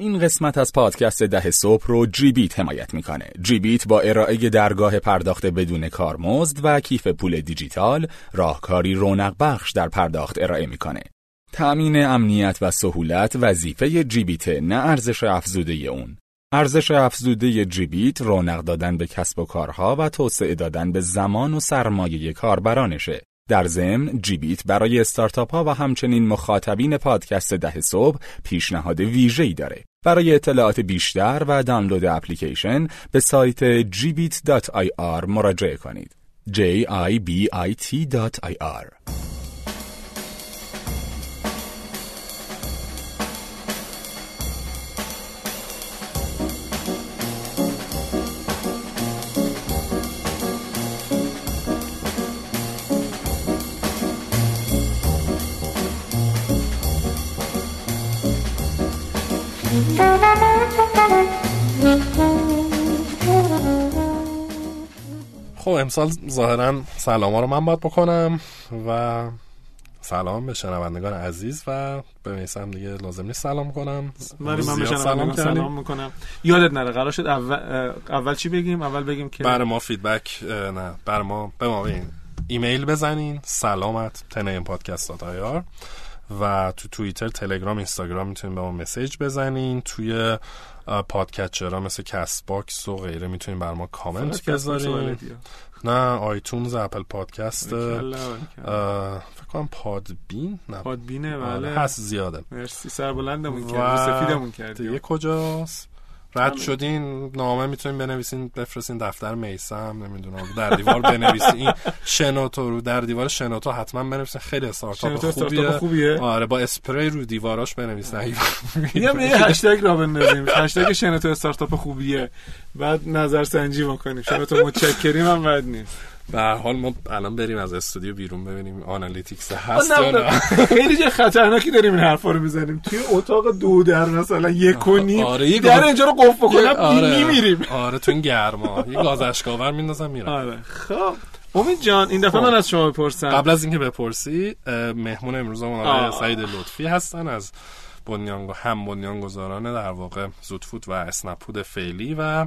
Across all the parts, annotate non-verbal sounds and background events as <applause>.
این قسمت از پادکست ده صبح رو جیبیت حمایت می‌کنه. جیبیت با ارائه درگاه پرداخت بدون کارمزد و کیف پول دیجیتال راهکاری رونق بخش در پرداخت ارائه می‌کنه. تأمین امنیت و سهولت وظیفه جیبیت نه ارزش افزوده اون. ارزش افزوده جیبیت رونق دادن به کسب و کارها و توسعه دادن به زمان و سرمایه کاربرانشه. در ضمن جیبیت برای استارتاپ ها و همچنین مخاطبین پادکست ده صبح پیشنهاد ویژه‌ای داره. برای اطلاعات بیشتر و دانلود اپلیکیشن به سایت gbit.ir مراجعه کنید. j خب امسال ظاهرا سلام ها رو من باید بکنم و سلام به شنوندگان عزیز و به میسم دیگه لازم نیست سلام کنم. ولی من به شنوندگان سلام می‌کنم. یادت نره قرار شد اول, اول چی بگیم؟ اول بگیم که بر ما feedback نه بر ما به ما بگیم ایمیل بزنین سلامت تنه پادکست dot و تو توییتر تلگرام اینستاگرام می‌تونین به ما message بزنین. توی podcatcher ها مثل Castbox و غیره می‌تونین بر ما کامنت بذارین. نه iTunes Apple Podcast. فکر کنم Podbean؟ نه. Podbean ه آره، بله. هست زیاده. مرسی سربلندمون کردی سفیدمون کردی. دیگه کجاست؟ رد شدین نامه می‌تونین بنویسین بفرستین دفتر میسم نمی‌دونم در دیوار بنویسین. شنوتو رو در دیوار شنوتو حتما بنویسین. خیلی استارتاپ خوبیه. خوبیه. آره با اسپری رو دیواراش بنویسین. میگم یه هشتگ راه بندازیم. هشتگ شنوتو استارتاپ خوبیه. بعد نظر سنجی بکنیم شنوتو متشکریم هم بد نیست. به حال ما الان بریم از استودیو بیرون ببینیم analytics هست یا نه. <laughs> خیلی جای خطرناکی داریم این حرفا رو می‌زنیم. توی اتاق دو در مثلا یک و نیم. آره در اینجا رو قفل بکنم آره. میمیریم. آره تو این گرما. یه گاز اشک‌آور میندازم میرم. آره. خب. امید جان این دفعه من از شما بپرسم. قبل از اینکه بپرسی مهمون امروز اون آقای سعید لطفی هستن از بنیان هم بنیانگذاران در واقع زودفود و اسنپود فعلی و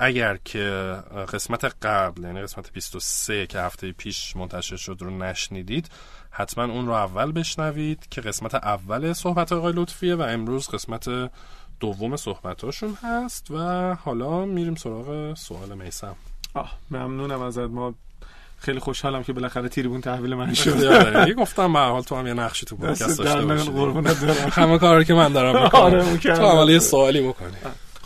اگر که قسمت قبل یعنی قسمت 23 که هفته پیش منتشر شد رو نشنیدید حتما اون رو اول بشنوید که قسمت اول صحبت آقای لطفیه و امروز قسمت دوم صحبتاشون هست و حالا میریم سراغ سوال میسم. آه ممنونم ازت. ما خیلی خوشحالم که بالاخره تریبون تحویل من شد. <laughs> یه گفتم به حال تو هم یه نقشی تو پادکست داشته باشی. همه کاری که من دارم می‌کنم. <laughs> آره تو هم یه سوالی می‌کنی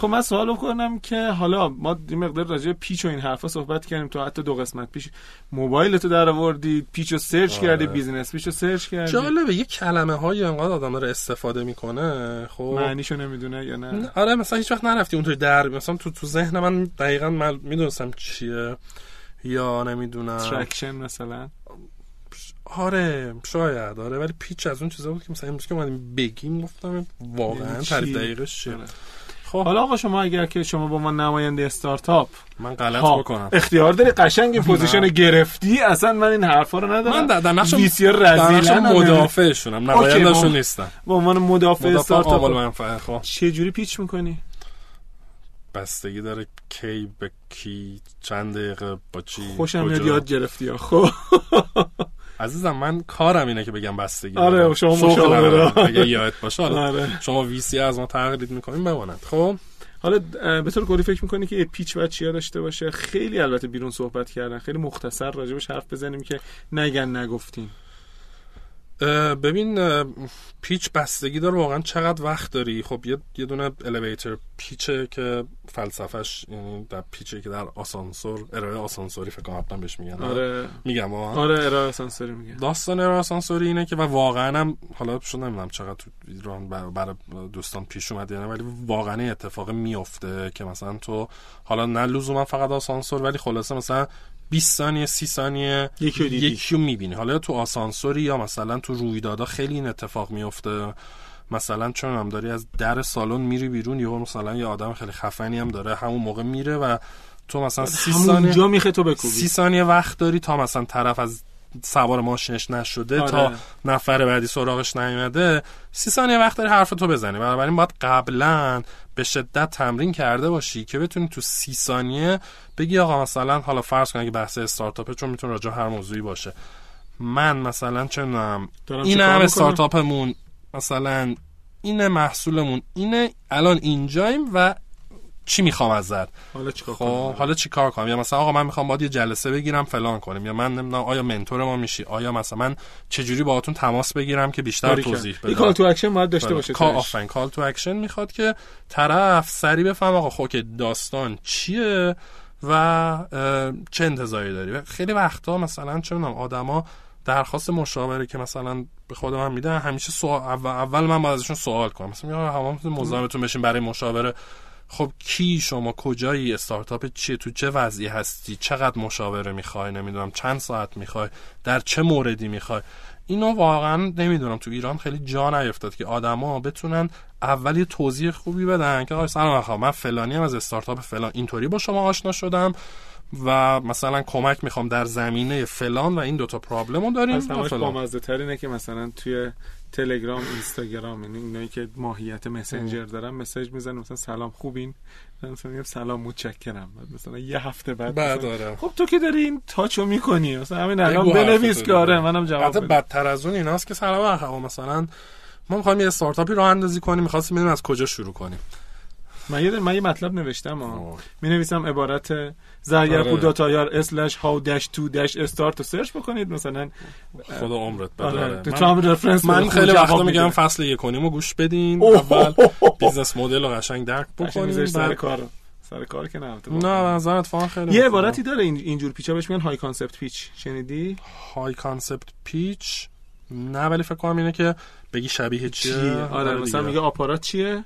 خب من سوال کنم که حالا ما یه مقدار راجع pitch و این حرفا صحبت کردیم تو حتی دو قسمت پیش موبایل تو در آوردی pitch رو search آره. کردی business pitch رو search کردی. جالبه یه کلمه های انقدر آدم رو استفاده می‌کنه خب. معنیشو نمی‌دونه یا نه؟ آره مثلا هیچ وقت نرفتی اونطوری در مثلا تو تو ذهن من دقیقا من می‌دونستم چیه یا نمی‌دونم. traction مثلا؟ آره شاید آره ولی pitch از اون چیزا بود که مثلا امروز که من بگیم گفتم واقعا یعنی تعریف دقیقش چیه؟ آره. خب. حالا آقا شما اگر که شما با ما نماینده استارتاپ من غلط خب. بکنم. اختیار داری قشنگ این position گرفتی اصلا من این حرفا رو ندارم. من در نقش مدافعشونم نمایندهشون نیستم به عنوان مدافع استارتاپ. منفعه خب. چه جوری pitch می‌کنی؟ بستگی داره کی به کی چند دقیقه با چی خوشم میاد یاد گرفتی خب. عزیزم من کارم اینه که بگم بستگی آره شما مشاوره. اگه یادت باشه آره. شما ویسی از ما تقلید می‌کنیم بماند خب؟ حالا به طور کلی فکر می‌کنی که پیچ باید چیا داشته باشه؟ خیلی البته بیرون صحبت کردن خیلی مختصر راجبش حرف بزنیم که نگن نگفتیم. ببین پیچ بستگی داره واقعا چقدر وقت داری. خب یه, یه دونه الیویتر پیچه که فلسفهش یعنی در پیچه که در آسانسور ارائه آسانسوری فکر کنم بهش میگن آره. میگم آره ارائه آسانسوری میگن. داستان ارائه آسانسوری اینه که و واقعا هم حالا شو نمی‌دونم چقدر تو ایران برای دوستان پیش اومده یعنی ولی واقعا اتفاق میفته که مثلا تو حالا نه لزوما فقط آسانسور ولی خلاصه مثلا 20 ثانیه 30 ثانیه یکی رو می‌بینی. حالا تو آسانسوری یا مثلا تو رویدادا خیلی این اتفاق میفته مثلا چون هم داری از در سالن میری بیرون یا مثلا یه آدم خیلی خفنی هم داره همون موقع میره و تو مثلا 30 ثانیه تو بکوبی. 30 ثانیه وقت داری تا مثلا طرف از سوار ماشینش نشده آره. تا نفر بعدی سراغش نیومده سی ثانیه وقت داری حرف تو بزنی بنابراین باید قبلا به شدت تمرین کرده باشی که بتونی تو سی ثانیه بگی آقا مثلا حالا فرض کن اگه بحث استارتاپه چون می‌تونه راجع هر موضوعی باشه من مثلا چه دارم این هم؟ استارتاپمون مثلا اینه محصولمون اینه الان اینجاییم و چی می‌خوام ازت؟ حالا چیکار خب کنم؟ حالا چی کار کنم؟ یا مثلا آقا من می‌خوام باید یه جلسه بگیرم فلان کنیم. یا من نمی‌دونم آیا mentor ما میشی؟ آیا مثلا من چجوری باهاتون تماس بگیرم که بیشتر. توضیح بدم؟ call to action باید داشته باشه call. آفرین call to action می‌خواد که طرف سریع بفهم آقا خب که داستان چیه و چه انتظاری داری؟ خیلی وقتا مثلا چه می‌دونم آدما درخواست مشاوره که مثلا به خود من میدن همیشه سوال اول, اول من باید ازشون سوال کنم. مثلا میگم هممون مزاحمتون بشین برای مشاوره. خب کی شما کجایی؟ استارتاپ چیه؟ تو چه وضعی هستی؟ چقدر مشاوره می‌خوای؟ نمی‌دونم. چند ساعت می‌خوای؟ در چه موردی می‌خوای؟ اینو واقعا نمی‌دونم. تو ایران خیلی جا نیفتاد که آدما بتونن اول یه توضیح خوبی بدن که آقا سلام آقا من فلانی هم از استارتاپ فلان. اینطوری با شما آشنا شدم و مثلا کمک می‌خوام در زمینه فلان و این دوتا پرابلم رو داریم تر اینه که مثلا توی تلگرام اینستاگرام یعنی اینایی که ماهیت مسنجر دارن message می‌زنن مثلا سلام خوبین؟ مثلا میگم سلام متشکرم. بعد مثلا یه هفته بعد بعد آره. خب تو که داری این touch و می‌کنی؟ مثلا همین الان بنویس که آره. منم جواب بدم. بدتر از اون ایناست که سلام آقا مثلا ما می‌خوایم یه استارتاپی راه اندازی کنیم می‌خواستیم ببینیم از کجا شروع کنیم. من یه من یه مطلب نوشتم آه. می نویسم عبارت زرگرپور آره. dot ir slash how dash to dash start رو search بکنید مثلا خدا عمرت بده آره آره. تو من- بده، خیلی وقتا میگم. فصل یک و گوش بدین. اول business model رو قشنگ درک می‌ذاری سر کار سر کار که نه نه به نظرم اتفاقا خیلی یه. عبارتی داره این اینجور pitch ا بهش میگن high concept pitch شنیدی high concept pitch نه ولی فکر کنم اینه که بگی شبیه چیه چیه آره مثلا. میگه آپارات چیه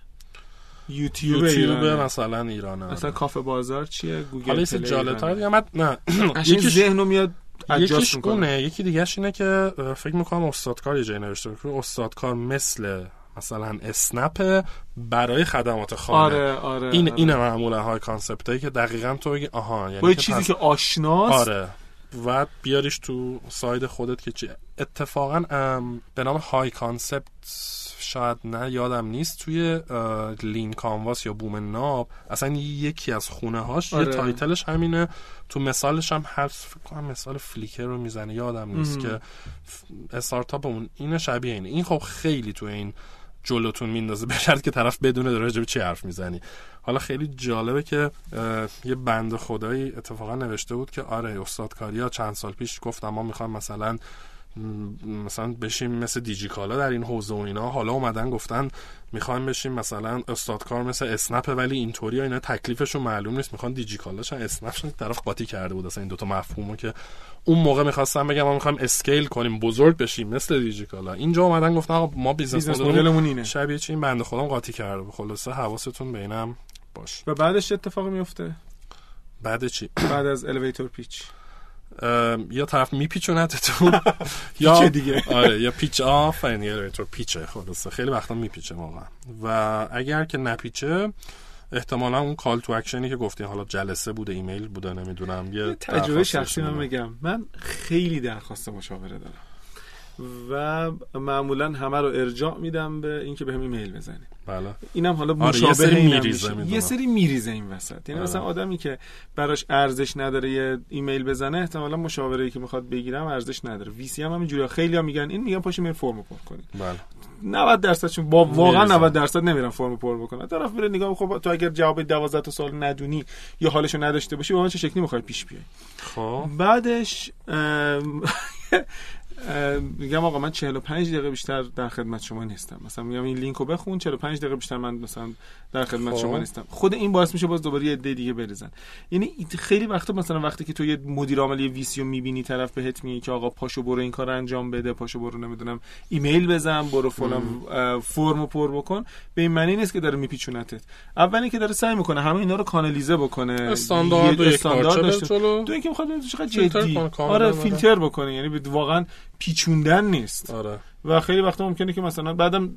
یوتیوب یوتیوب ایرانه. مثلا ایرانه. مثلا کافه بازار چیه؟ گوگل حالا جالب‌تر ایرانه. دیگه. من نه. <clears throat> یکیش ذهنو میاد یکیش adjust می‌کنه. اونه. یکی دیگهش اینه که فکر می‌کنم استادکار یه جایی نوشته استادکار مثل مثلا اسنپ برای خدمات خانه. آره آره این آره. اینه معمولا high concept هایی که دقیقا تو بگی آها یعنی با که چیزی پس- که آشناست. آره. و بیاریش تو side خودت که چی اتفاقا ام، به نام high concept شاید نه یادم نیست توی Lean Canvas یا بوم ناب اصلا یکی از خونه هاش آره. یه title ش همینه تو مثالش هم هست فکر کنم مثال فلیکر رو می‌زنه یادم نیست مم. که ف- استارتاپمون اینه شبیه اینه این خب خیلی تو این جلوتون میندازه به شرط که طرف بدونه داره راجع چی حرف می‌زنی حالا خیلی جالبه که یه بنده خدایی اتفاقا نوشته بود که آره استادکاریا چند سال پیش گفتم ما می‌خوایم مثلا مثلا بشیم مثل دیجیکالا در این حوزه و اینا. حالا اومدن گفتن می‌خوایم بشیم مثلا استادکار مثل اسنپ ولی اینطوری اینا تکلیفشون معلوم نیست. می‌خوان دیجیکالاشن اسنپشون طرف قاطی کرده بود. اصلا این دوتا مفهومو که اون موقع می‌خواستم بگم ما می‌خوایم scale کنیم بزرگ بشیم مثل دیجیکالا. اینجا اومدن گفتن ما business model مون اینه. شبیه چی؟ این بنده خدام قاطی کرده. خلاصه حواستون به اینم باش. و بعدش اتفاقی میفته بعد چی؟ بعد از elevator pitch یا طرف میپیچونتتون <laughs> یا دیگه. آره یا pitch off یعنی elevator pitch ه خلاصه. خیلی وقتا میپیچه واقعا. و اگر که نپیچه احتمالا اون call to action ی که گفتین حالا جلسه بوده ایمیل بوده نمی‌دونم یه تجربه شخصی من. بگم. من خیلی درخواست مشاوره دارم. و معمولا همه رو ارجاع میدم به اینکه بهم ایمیل بزنی بله. اینم حالا آره، یه مشابه سری میریزه. می‌دونم. یه سری میریزه این وسط. یعنی آره. مثلا آدمی که براش ارزش نداره یه ایمیل بزنه احتمالا مشاوره ای که می‌خواد بگیرم ارزش نداره. وی سی هم همینجوری خیلی هم میگن این میگن پاشو میرین فرم پر کنید بله. 90 درصدشون با واقعا میریزن. 90 درصد نمیرن فرم پر بکنن طرف میره نگاه خب تو اگر جواب 12 تا سوال ندونی یا حالشو نداشته باشی با من چه شکلی می‌خوای پیش بیای؟ خب. بعدش میگم آقا من 45 دقیقه بیشتر در خدمت شما نیستم. مثلا میگم این لینکو بخون 45 دقیقه بیشتر من مثلا در خدمت خب. شما نیستم. خود این باعث میشه باز دوباره یه عده دیگه بریزن. یعنی خیلی وقتا مثلا وقتی که تو یه مدیر عامل یه وی سی رو می‌بینی طرف بهت میگه که آقا پاشو برو این کار انجام بده پاشو برو نمی‌دونم ایمیل بزن برو فلان فرمو پر بکن. به این معنی نیست که داره میپیچونتت. اولی که داره سعی می‌کنه همه اینا رو کانالیزه بکنه. استاندارد و استاندارد داشته. دو اینکه می‌خواد چقدر جدی. آره آره. فیلتر بکنه. یعنی واقعا پیچوندن نیست. آره. و خیلی وقتا ممکنه که مثلا بعدم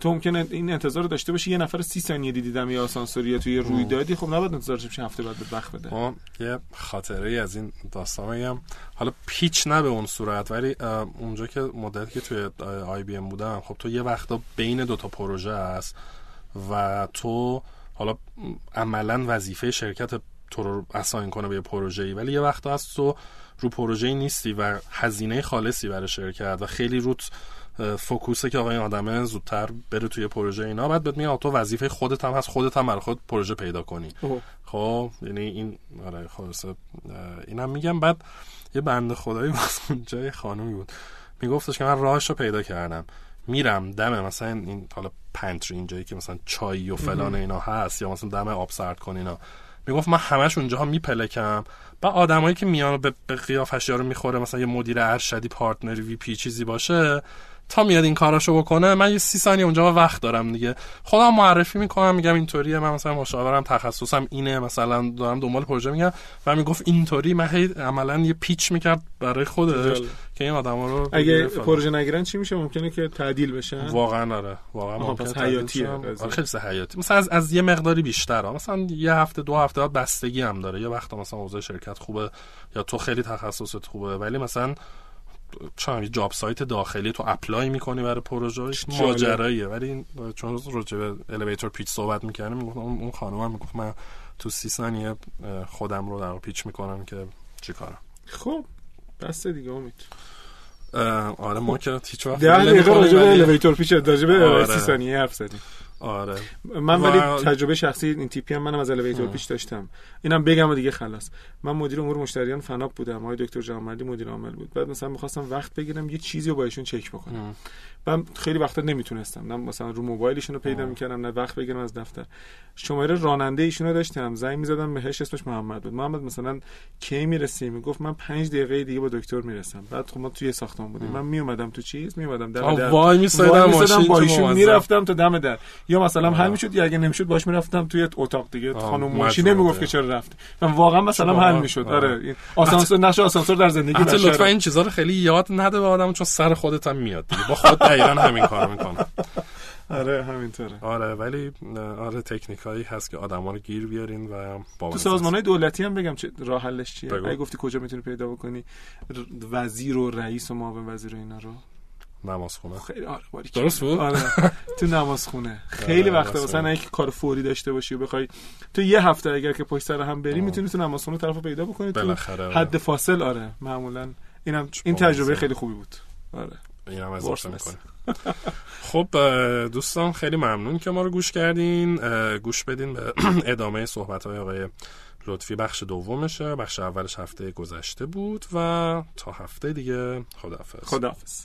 تو ممکنه این انتظار رو داشته باشی یه نفر سی ثانیه دیدم یه آسانسوری توی رویدادی خب نباید انتظار بشه هفته بعد به وقت بده. خب یه خاطره از این داستان حالا پیچ نه به اون صورت ولی اونجا که مدت که توی آی بی ام بودم خب تو یه وقتا بین دوتا پروژه است و تو حالا عملا وظیفه شرکت تو رو اساین کنه به یه پروژه ای ولی یه وقت هست تو رو پروژه نیستی و هزینه خالصی برای شرکت و خیلی روت فوکوسه که آقا این آدمه زودتر بره توی پروژه اینا. بعد بهت میگه تو وظیفه خودت هم هست خودت هم برای خود پروژه پیدا کنی. خب یعنی این آره خلاصه اینم میگم. بعد یه بنده خدایی <laughs> واسه اونجا خانومی بود. میگفتش که من راهش رو پیدا کردم. میرم دم مثلا این حالا پنتری اینجایی که مثلا چای و فلان اینا هست یا مثلا دم آب سرد کن اینا. می‌گفت من همش اونجاها میپلکم. و آدمایی که میان به, قیافش رو می‌خوره مثلا یه مدیر ارشدی partner ی VP چیزی باشه تا میاد این کاراشو بکنه من یه سی ثانیه اونجا وقت دارم دیگه. خودم معرفی می‌کنم میگم اینطوریه من مثلا مشاورم تخصصم اینه مثلا دارم دنبال پروژه میگم. و می‌گفت اینطوری من هی عملا یه pitch می‌کرد برای خودش که این آدما رو اگه پروژه نگیرن چی میشه؟ ممکنه که تعدیل بشن؟ واقعا آره. واقعا ممکنه حیاتیه خیلی حیاتی مثلا از, از یه مقداری بیشتر مثلا یه هفته دو هفته بستگی هم داره. یه وقت مثلا اوضاع شرکت خوبه یا تو خیلی تخصصت خوبه ولی مثلا چون job site داخلی تو apply می‌کنی برای پروژه ماجراییه. ولی چون راجع به elevator pitch صحبت می‌کردم می‌گفت اون خانم هم می‌گفت من تو سی ثانیه خودم رو در pitch می‌کنم که چیکارم خب بس دیگه امید. آره ما که هیچ وقت ده دقیقه راجع به الیویتور پیچ راجع به آره. سی ثانیه حرف زدیم. آره. من ولی تجربه شخصی این تیپی هم منم از الیویتور پیش داشتم. اینم بگم و دیگه خلاص. من مدیر امور مشتریان فناپ بودم. آقای دکتر جهانمردی مدیر عامل بود. بعد مثلا می‌خواستم وقت بگیرم یه چیزی رو با ایشون چک بکنم. من خیلی وقتا نمی‌تونستم. نه مثلا رو موبایلشون رو پیدا می‌کردم نه وقت بگیرم از دفتر. شماره راننده ایشون رو داشتم. زنگ می‌زدم بهش اسمش محمد بود. محمد مثلا کی می‌رسی؟ می‌گفت من پنج دقیقه دیگه با دکتر می‌رسم. بعد خب ما توی ساختمان بودیم. من میومدم تو چیز میومدم دم در. وای میسادم ماشین با ایشون می‌رفتم تا دم در. یا مثلا حل می‌شد یا اگه نمی‌شد باش می‌رفتم توی اتاق دیگه. خانم ماشین نمی‌گفت که چرا رفت من واقعا مثلا حل می‌شد. آره آسانسور نشه آسانسور در زندگی حتی لطفا این چیزا رو خیلی یاد نده به آدم چون سر خودت هم میاد با خود دقیقاً همین کارو می‌کنه. آره همینطوره. آره ولی آره تکنیک هایی هست که آدما رو گیر بیارین و تو سازمان. های دولتی هم بگم چه راه حلش چیه؟ اگه گفتی کجا می‌تونی پیدا بکنی؟ وزیر و رئیس و معاون وزیر و اینا رو؟ نمازخونه. خیلی آره درست بود؟ آره. <laughs> تو نمازخونه. خیلی آره، وقت مثلا اگه کار فوری داشته باشی و بخوای تو یه هفته اگر که پشت سر هم بری می‌تونی تو نمازخونه طرفو پیدا بکنی تو آره. حد فاصل آره. معمولا اینم این تجربه خیلی خوبی بود. آره. اینم از خب دوستان خیلی ممنون که ما رو گوش کردین. گوش بدین به <clears throat> ادامه صحبت های آقای لطفی. بخش دومشه. بخش اولش هفته گذشته بود و تا هفته دیگه خداحافظ. خداحافظ.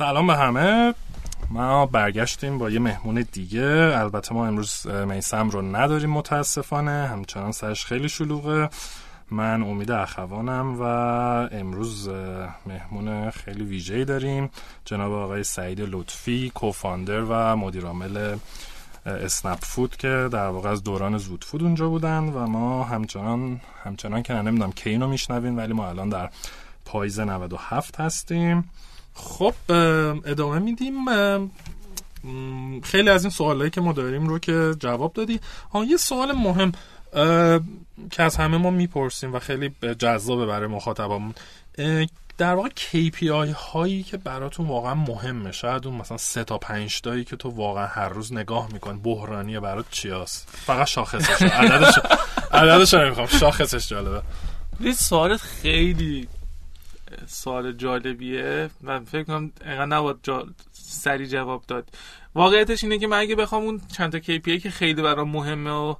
سلام به همه. ما برگشتیم با یه مهمون دیگه. البته ما امروز میسم رو نداریم متاسفانه. همچنان سرش خیلی شلوغه. من امید اخوانم و امروز مهمون خیلی ویژه‌ای داریم. جناب آقای سعید لطفی کوفاندر و مدیرعامل اسنپ فود که در واقع از دوران زود فود اونجا بودن و ما همچنان همچنان که نمی‌دونم کی اینو میشنوین ولی ما الان در پاییز 97 هستیم. خب ادامه میدیم. خیلی از این سوالایی که ما داریم رو که جواب دادی. ها یه سوال مهم که از همه ما می‌پرسیم و خیلی جذابه برای مخاطبمون. در واقع KPI هایی که براتون واقعا مهمه شاید اون مثلا سه تا پنج تایی که تو واقعا هر روز نگاه میکن بحرانی برات چی هست فقط شاخصش عددش عددش نمی‌خوام شاخصش جالبه. این سوال خیلی سوال جالبیه. من فکر کنم اینقدر نباید جا... سری جواب داد. واقعیتش اینه که من اگه بخوام اون چند تا KPI که خیلی برام مهمه و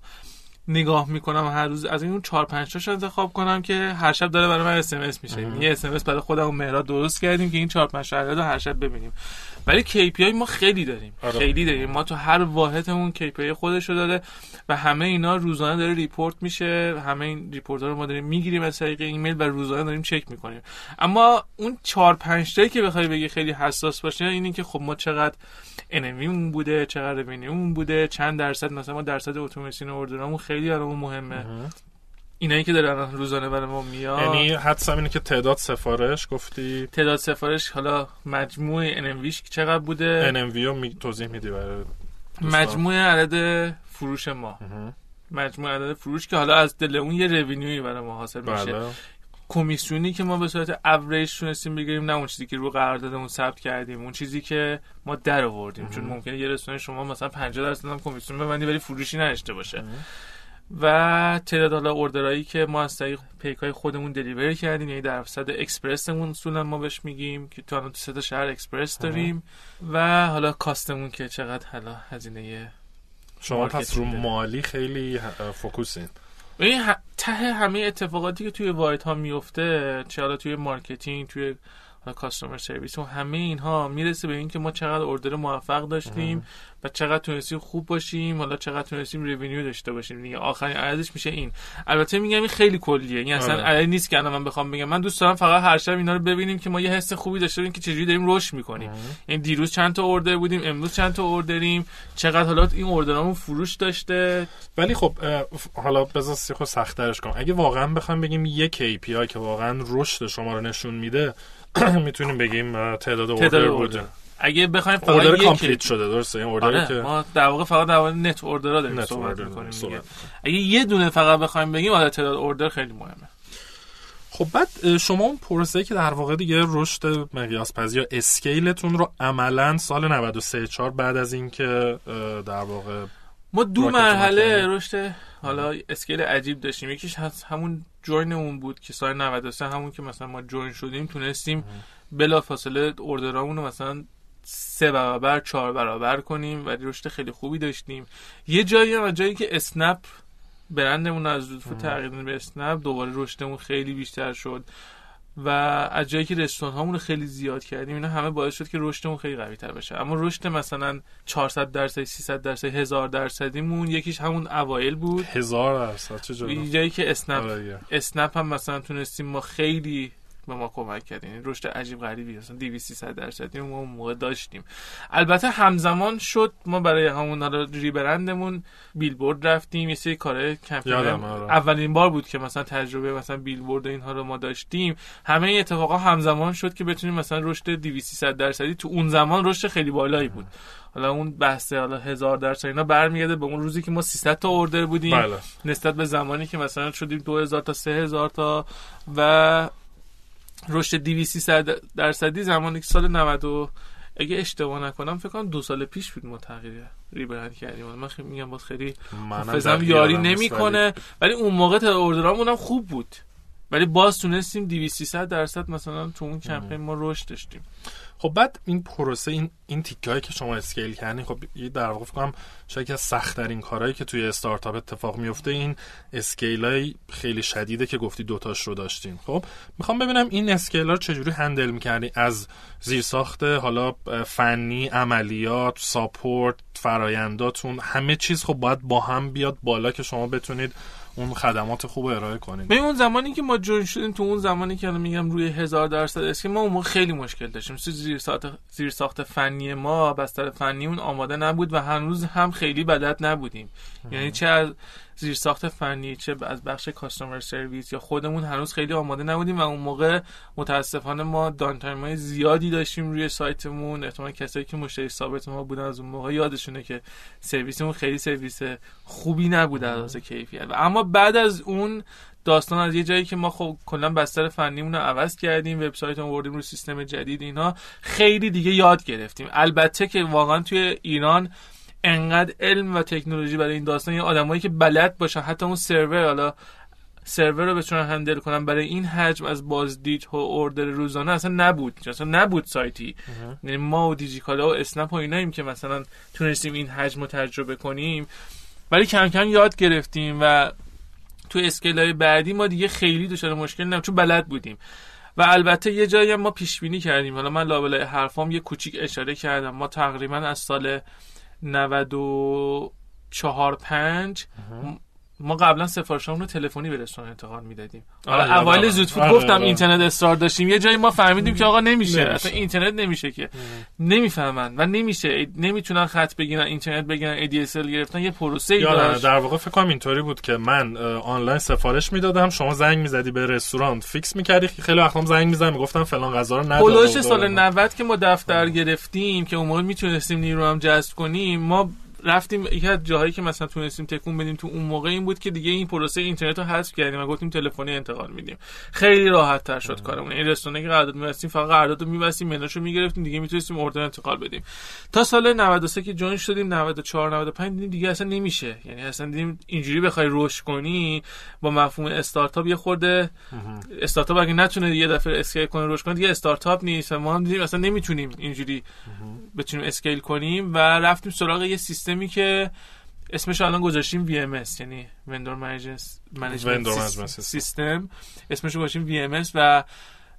نگاه می‌کنم هر روز از این 4 5 تاشو انتخاب کنم که هر شب داره برای من اس ام اس میشه. یه اس ام اس برای خودم مهراد درست کردیم که این 4 5 تا رو هر شب ببینیم. ولی KPI ما خیلی داریم. آره. خیلی داریم. ما تو هر واحدمون KPI خودش رو داره و همه اینا روزانه داره report میشه. همه این report ها رو ما داریم می‌گیریم از طریق ایمیل و روزانه داریم چک می‌کنیم. اما اون 4 5 تایی که بخوای بگی خیلی حساس باشه اینی که خب ما چقدر NMVمون بوده چقدر اون بوده چند درصد؟ مثلا ما درصد اتوماسیون order امون خیلی برامون مهمه. اینایی که دارن روزانه برای ما میاد. یعنی حدسم اینه که تعداد سفارش گفتی. تعداد سفارش حالا مجموع NMVش چقدر بوده؟ NMV رو می... توضیح میدی برای مجموع عدد فروش ما. مجموع عدد فروش که حالا از دل اون یه revenue ی برای ما حاصل میشه. بله. کمیسیونی که ما به صورت اوریج تونستیم بگیریم نه اون چیزی که رو قراردادمون ثبت کردیم اون چیزی که ما در آوردیم. چون ممکنه یه رستوران شما مثلا 50 درصد هم کمیسیون ببندی ولی فروشی نداشته باشه. و تعداد حالا order ایی که ما از طریق پیکای خودمون delivery کردیم یعنی درصد اکسپرسمون اصولا ما بهش میگیم که تو الان تو سه شهر اکسپرس داریم و حالا cost مون که چقدر حالا هزینه شما پس رو مالی خیلی focus ین. این ته همه اتفاقاتی که توی وایت ها میفته چه حالا توی marketing توی customer service و همه اینها می‌رسه به اینکه ما چقدر order موفق داشتیم و چقدر تونستیم خوب باشیم حالا چقدر تونستیم revenue داشته باشیم دیگه. آخرین عددش میشه این. البته میگم این خیلی کلیه. این اصلا آره. عدد نیست که من بخوام بگم. من دوست دارم فقط هر شب اینا رو ببینیم که ما یه حس خوبی داشته باشیم که چجوری داریم رشد می‌کنیم. این دیروز چند تا order بودیم امروز چند تا order یم چقدر حالا این order امون فروش داشته. ولی خب حالا بذار خود سخت‌ترش کنم. اگه واقعا بخوام بگیم یک KPI که واقعا رشد شما رو نشون میده <clears throat> می‌تونیم بگیم تعداد order بوده. اگه بخوایم فقط order complete شده درسته؟ این order آره، که ما در واقع فقط در واقع net order داریم صحبت می‌کنیم اگه یه دونه فقط بخوایم بگیم حالا تعداد order خیلی مهمه. خب بعد شما اون پروسه که در واقع دیگه رشد مقیاس پذیر یا scale تون رو عملا سال 93 4 بعد از اینکه در واقع ما دو مرحله رشد حالا scale عجیب داشتیم. یکیش همون join مون بود که سال 93 همون که مثلا ما join شدیم تونستیم بلافاصله order امون رو مثلا سه برابر چهار برابر کنیم و رشد خیلی خوبی داشتیم. یه جایی هم جایی که اسنپ برندمون از لطف تغییر به اسنپ دوباره رشدمون خیلی بیشتر شد و از جایی که رستوران هامون رو خیلی زیاد کردیم اینا همه باعث شد که رشدمون خیلی قوی تر بشه. اما رشد مثلا 400 درصد 300 درصد 1000 درصدیمون یکیش همون اوایل بود. هزار درصد چه جایی که اسنپ آره، اسنپ هم مثلا تونستیم ما خیلی به ما کمک کرد. یعنی رشد عجیب غریبی. اصلا 200 300 درصدی ما اون موقع داشتیم. البته همزمان شد. ما برای همون ریبرندمون بیلبورد رفتیم. یه سری کارهای کمپین آره. اولین بار بود که مثلا تجربه مثلا بیلبورد اینها رو ما داشتیم. همه این اتفاقا همزمان شد که بتونیم مثلا رشد 200 300 درصدی تو اون زمان رشد خیلی بالایی بود. حالا اون بحث حالا هزار درصد اینا برمیگرده به اون روزی که ما 300 تا اوردر بودیم. بله. نسبت به زمانی که مثلا شدیم 2000 تا 3000 تا و رشد 200 درصدی زمانی که سال 90 اگه اشتباه نکنم فکر کنم دو سال پیش بود ما تغییر ریبرند کردیم. من خیلی میگم باز خیلی حافظم یاری نمی‌کنه. ولی اون موقع اوردرامون هم خوب بود. ولی باز تونستیم 200 درصد مثلا تو اون کمپین ما رشد داشتیم. خب بعد این پروسه این این تیکایی که شما اسکیل کردین خب در واقع فکر شاید از سخت ترین کارهایی که توی استارتاپ اتفاق میفته این اسکیل های خیلی شدیده که گفتی دوتاش رو داشتین. خب می‌خوام ببینم این scale ها رو چجوری handle می‌کردی؟ از زیرساخت حالا فنی عملیات support فراینداتون همه چیز خب باید با هم بیاد بالا که شما بتونید اون خدمات خوب ارائه کنید به اون زمانی که ما join شدیم تو اون زمانی که الان میگم روی هزار درصد است که ما اون خیلی مشکل داشتیم. زیر ساخت زیر ساخت فنی ما بستر فنی اون آماده نبود و هنوز هم خیلی بدت نبودیم. یعنی چه از زیر ساخت فنی چه از بخش کاستومر سرویس یا خودمون هنوز خیلی آماده نبودیم و اون موقع متاسفانه ما دانتایم های زیادی داشتیم روی سایتمون. احتمال کسایی که مشتری ثابت ما بودن از اون موقع یادشونه که سرویسمون خیلی سرویس خوبی نبود از کیفیت. اما بعد از اون داستان از یه جایی که ما خب کلا بستر فنیمون رو عوض کردیم وبسایت رو آوردیم رو سیستم جدید اینا خیلی دیگه یاد گرفتیم. البته که واقعا توی ایران انقدر علم و تکنولوژی برای این داستان یه آدمایی که بلد باشن حتی اون سرور حالا سرور رو بتونن هندل کنن برای این حجم از بازدید و اوردر روزانه اصلا نبود اصلا نبود سایتی. یعنی ما و دیجیکالا و اسنپ و ایناییم که مثلا تونستیم این حجم رو تجربه کنیم. ولی کم کم یاد گرفتیم و تو اسکیل های بعدی ما دیگه خیلی دچار مشکل نم چون بلد بودیم. و البته یه جایی هم ما پیش بینی کردیم. حالا من لابلای حرفام یه کوچیک اشاره کردم. ما تقریبا از سال 94 5 ما قبلا سفارشمون رو تلفنی به رستوران انتقال می‌دادیم. حالا آره، اوایل یادمه. زودفود آره، گفتم آره. اینترنت استار داشتیم. یه جایی ما فهمیدیم که آقا نمیشه. اصلا اینترنت نمیشه که. نمی‌فهمن و نمیشه. نمی‌تونن خط بگیرن اینترنت بگیرن ADSL گرفتن. یه پروسه ای داشت. در واقع فکر کنم اینطوری بود که من آنلاین سفارش می‌دادم. شما زنگ می‌زدی به رستوران فیکس می‌کردی خیلی وقتا هم زنگ می‌زدم می‌گفتم فلان غذا رو نداره هولوش و سال داره. 90 که ما دفتر گرفتیم که اون موقع می‌تونستیم نیرو هم جذب کنیم. ما رفتیم یکی از جاهایی که مثلا تونستیم تکون بدیم تو اون موقع این بود که دیگه این پروسه اینترنت رو حذف کردیم و گفتیم تلفنی انتقال میدیم. خیلی راحت تر شد کارمون. این رستورانی که قرارداد می‌بستیم فقط قرارداد رو می‌بستیم منوشو می‌گرفتیم دیگه می‌تونستیم اردر انتقال بدیم. تا سال 93 که جوین شدیم 94 95 دیدیم دیگه اصلا نمیشه. یعنی اصلا دیدیم اینجوری بخوای رشد کنی با مفهوم استارتاپ یه خورده استارتاپ اگه نتونه یه دفعه scale کنه رشد کنه دیگه استارتاپ نیست. ما هم دیدیم اصلا نمی‌تونیم اینجوری بتونیم scale کنیم و رفتیم سراغ یه سیستمی که اسمش الان گذاشتیم VMS یعنی vendor management. system اسمش رو گذاشتیم VMS و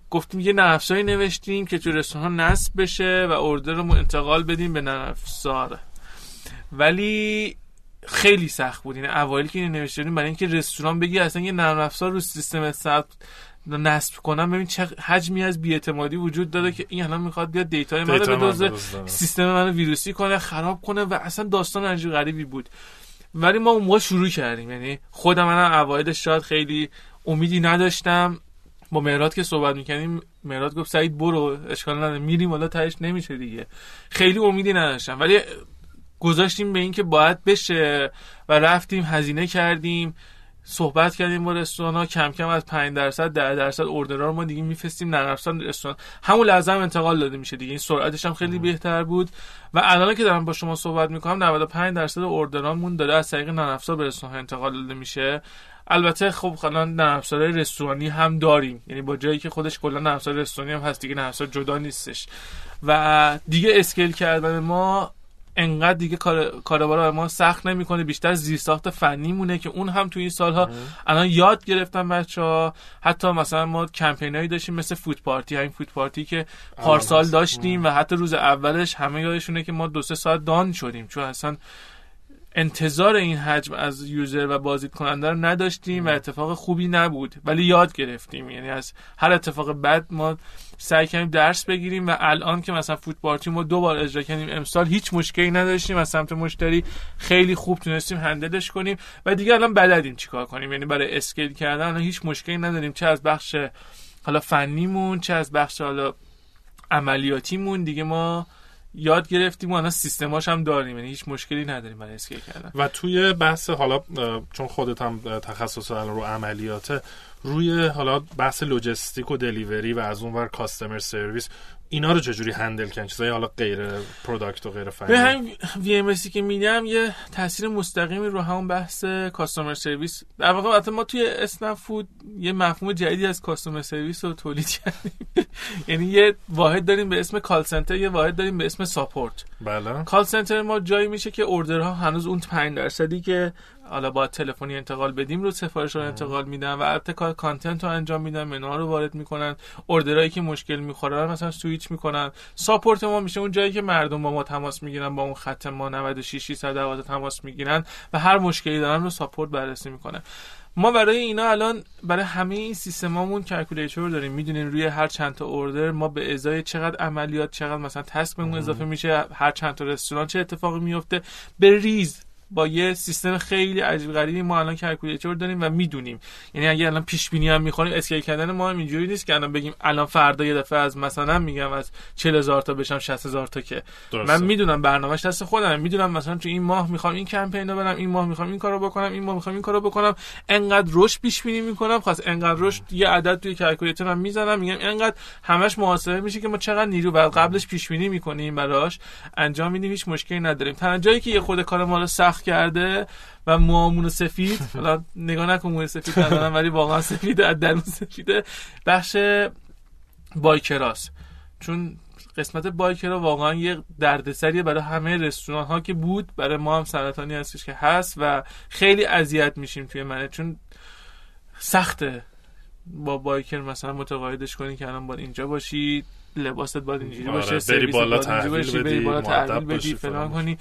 گفتیم یه نرم افزاری نوشتیم که تو رستوران نصب بشه و order رو انتقال بدیم به نرم افزار ولی خیلی سخت بود. یعنی اوایل که اینو نوشتیم برای اینکه رستوران بگی اصلا یه نرم افزار رو سیستم ثبت نصب کنم ببین چه حجمی از بیاعتمادی وجود داره که این الان می‌خواد بیاد دیتای رو بدزده. سیستم منو ویروسی کنه خراب کنه و اصلا داستان عجیب غریبی بود. ولی ما اون موقع شروع کردیم یعنی خودم من اوایلش شاید خیلی امیدی نداشتم. با مهراد که صحبت می‌کنیم مهراد گفت سعید برو اشکال نداره میریم حالا تهش نمیشه دیگه. خیلی امیدی نداشتم ولی گذاشتیم به اینکه باید بشه و رفتیم هزینه کردیم. صحبت کردیم با رستوران ها کم کم از 5 درصد 10 درصد اوردرها رو ما دیگه میفرستیم نرم افزار رستوران. همون لحظه هم انتقال داده میشه دیگه. این سرعتش هم خیلی بهتر بود. و الان که دارم با شما صحبت می‌کنم 95 درصد اوردرامون داره از طریق نرم افزار به رستوران انتقال داده میشه. البته خب الان نرم افزارهای رستورانی هم داریم. یعنی با جایی که خودش کلا نرم افزار رستورانی هم هست دیگه نرم افزار جدا نیستش. و دیگه اسکیل کردن ما انقدر دیگه کار برای ما سخت نمی‌کنه بیشتر زیرساخت فنی مونه که اون هم تو این سالها الان یاد گرفتن بچه ها حتی مثلا ما کمپینایی داشتیم مثل فوت پارتی همین فوت پارتی که پارسال. داشتیم و حتی روز اولش همه یادشونه که ما دو سه ساعت دان شدیم. چون اصلا انتظار این حجم از یوزر و بازدید کننده رو نداشتیم و اتفاق خوبی نبود. ولی یاد گرفتیم. یعنی از هر اتفاق بد ما سعی کردیم درس بگیریم و الان که مثلا فوت پارتی ما دو بار اجرا کردیم امسال هیچ مشکلی نداشتیم. از سمت مشتری خیلی خوب تونستیم handle ش کنیم و دیگه الان بلدیم چیکار کنیم. یعنی برای scale کردن الان هیچ مشکلی نداریم. چه از بخش حالا فنیمون چه از بخش حالا عملیاتیمون. دیگه ما یاد گرفتیم و الان سیستماش هم داریم یعنی هیچ مشکلی نداریم برای scale کردن. و توی بحث حالا چون خودت هم تخصص الان رو عملیاته روی حالا بحث لوجستیک و delivery و از اون ور customer service اینا رو چجوری handle کردن؟ چیزای حالا غیر product و غیر به فنی همین VM که میگم یه تاثیر مستقیمی رو همون بحث customer service در واقع ما توی اسنپ فود یه مفهوم جدیدی از customer service رو تولید کردیم. <laughs> یعنی یه واحد داریم به اسم call center یه واحد داریم به اسم support بله. call center ما جایی میشه که order ها هنوز اون 5 درصدی که حالا با تلفنی انتقال بدیم رو سفارش رو انتقال میدن و البته کار content رو انجام میدن منوها رو وارد می‌کنن order ایی که مشکل می‌خوره رو مثلا سویچ می‌کنن. support ما میشه اون جایی که مردم با ما تماس می‌گیرن با اون خط ما 96 612 تماس می‌گیرن و هر مشکلی دارن رو support بررسی می‌کنه. ما برای اینا الان برای همه این سیستمامون calculator داریم. می‌دونیم روی هر چند تا order ما به ازای چقدر عملیات چقدر مثلا task بهمون اضافه میشه هر چند تا رستوران چه اتفاقی میفته به ریز با یه سیستم خیلی عجیب غریبی ما الان calculator داریم و می‌دونیم. یعنی اگه الان پیش بینی هم می‌خوریم scale کردن ما هم اینجوری نیست که الان بگیم الان فردا یه دفعه از مثلا میگم از 40000 تا بشم 60000 تا که. درسته. من می‌دونم برنامه‌اش دست خودم می‌دونم مثلا تو این ماه می‌خوام این کمپین رو برم این ماه می‌خوام این کارو بکنم این ماه می‌خوام این کارو بکنم. انقدر رشد پیش بینی می‌کنم خاص انقدر رشد یه عدد توی calculator م می‌زنم میگم انقدر همش محاسبه میشه که ما چقدر نیرو بعد قبلش پیش بینی می‌کنیم براش. انجام میدیم هیچ مشکلی نداریم. تنها جایی که یه خورده کار ما رو سخت کرده و موامون سفید حالا نگاه نکن موی سفید ندارم ولی واقعا سفید از درون سفیده. بخش بایکراس چون قسمت بایکرا واقعا یه دردسریه برای همه رستوران ها که بود برای ما هم سرطانی هستش که هست و خیلی اذیت میشیم توی منه. چون سخته با بایکر مثلا متقاعدش کنی که الان باید اینجا باشی لباست باید اینجوری آره، باشه بری بالا تحویل بدی بری بالا تحویل بدی فلان کنی.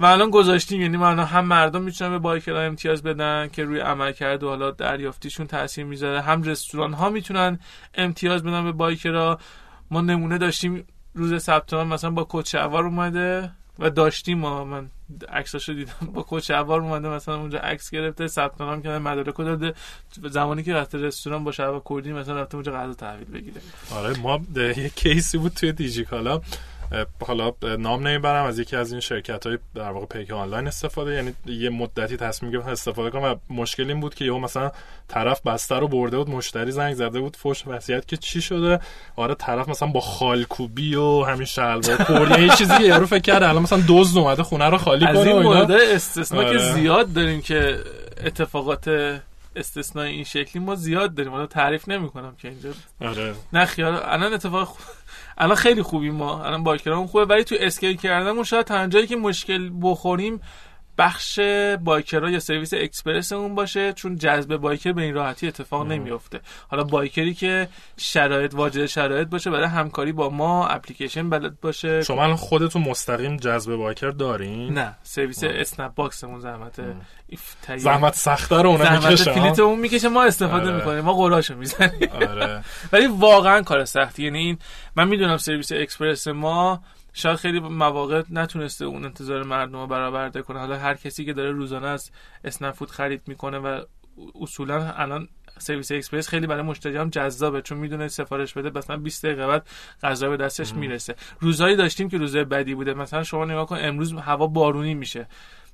و الان گذاشتیم یعنی الان هم مردم می‌تونن به بایکرها امتیاز بدن که روی عمل کرده و حالا دریافتیشون تاثیر می‌ذاره. هم رستوران ها می‌تونن امتیاز بدن به بایکرها. ما نمونه داشتیم روز ثبت مثلا با کوچهوار اومده و داشتیم ما. من عکساشو دیدم. با کوچ عوار اومده مثلا اونجا عکس گرفته ثبت نام کرده مدارک داده. زمانی که رفته رستوران با شعب کردی مثلا رفته اونجا غذا تحویل بگیره. آره ما یه کیسی بود توی دیجیکالا. حالا نام نمی‌برم از یکی از این شرکت های در واقع پیک آنلاین استفاده. یعنی یه مدتی تصمیم گرفتن استفاده کنم و مشکل این بود که یهو مثلا طرف بسته رو برده بود مشتری زنگ زده بود فوش وصیت که چی شده؟ آره طرف مثلا با خالکوبی و همین شلوار کردی یه چیزی یارو فکر کرده الان مثلا دزد اومده خونه رو خالی کنه از این مورد استثنا آره. که زیاد داریم که اتفاقات استثنای این شکلی ما زیاد داریم. حالا تعریف نمی‌کنم که اینجا. آره. نه خیال الان اتفاق الان خیلی خوبیم ما. الان biker امون خوبه. ولی تو scale کردن شاید تنها جایی که مشکل بخوریم بخش biker ها یا سرویس اکسپرس اون باشه چون جذب biker به این راحتی اتفاق نمیفته حالا biker ی که شرایط واجد شرایط باشه برای همکاری با ما اپلیکیشن بلد باشه. شما الان خودتون مستقیم جذب biker دارین؟ نه سرویس اسنپ باکسمون زحمت زحمت سخته رو اون می‌کشه fleet اون می‌کشه ما استفاده آره. می‌کنیم ما قراشو می‌زنیم. آره. <laughs> ولی واقعا کار سختی. یعنی این من می‌دونم سرویس اکسپرس ما شاید خیلی مواقع نتونسته اون انتظار مردم رو برآورده کنه. حالا هر کسی که داره روزانه از اسنپ فود خرید می‌کنه و اصولا الان سرویس اکسپرس خیلی برای مشتری هم جذابه چون می‌دونه سفارش بده مثلا 20 دقیقه بعد غذا به دستش می‌رسه. روزایی داشتیم که روزای بدی بوده. مثلا شما نگاه کن امروز هوا بارونی میشه.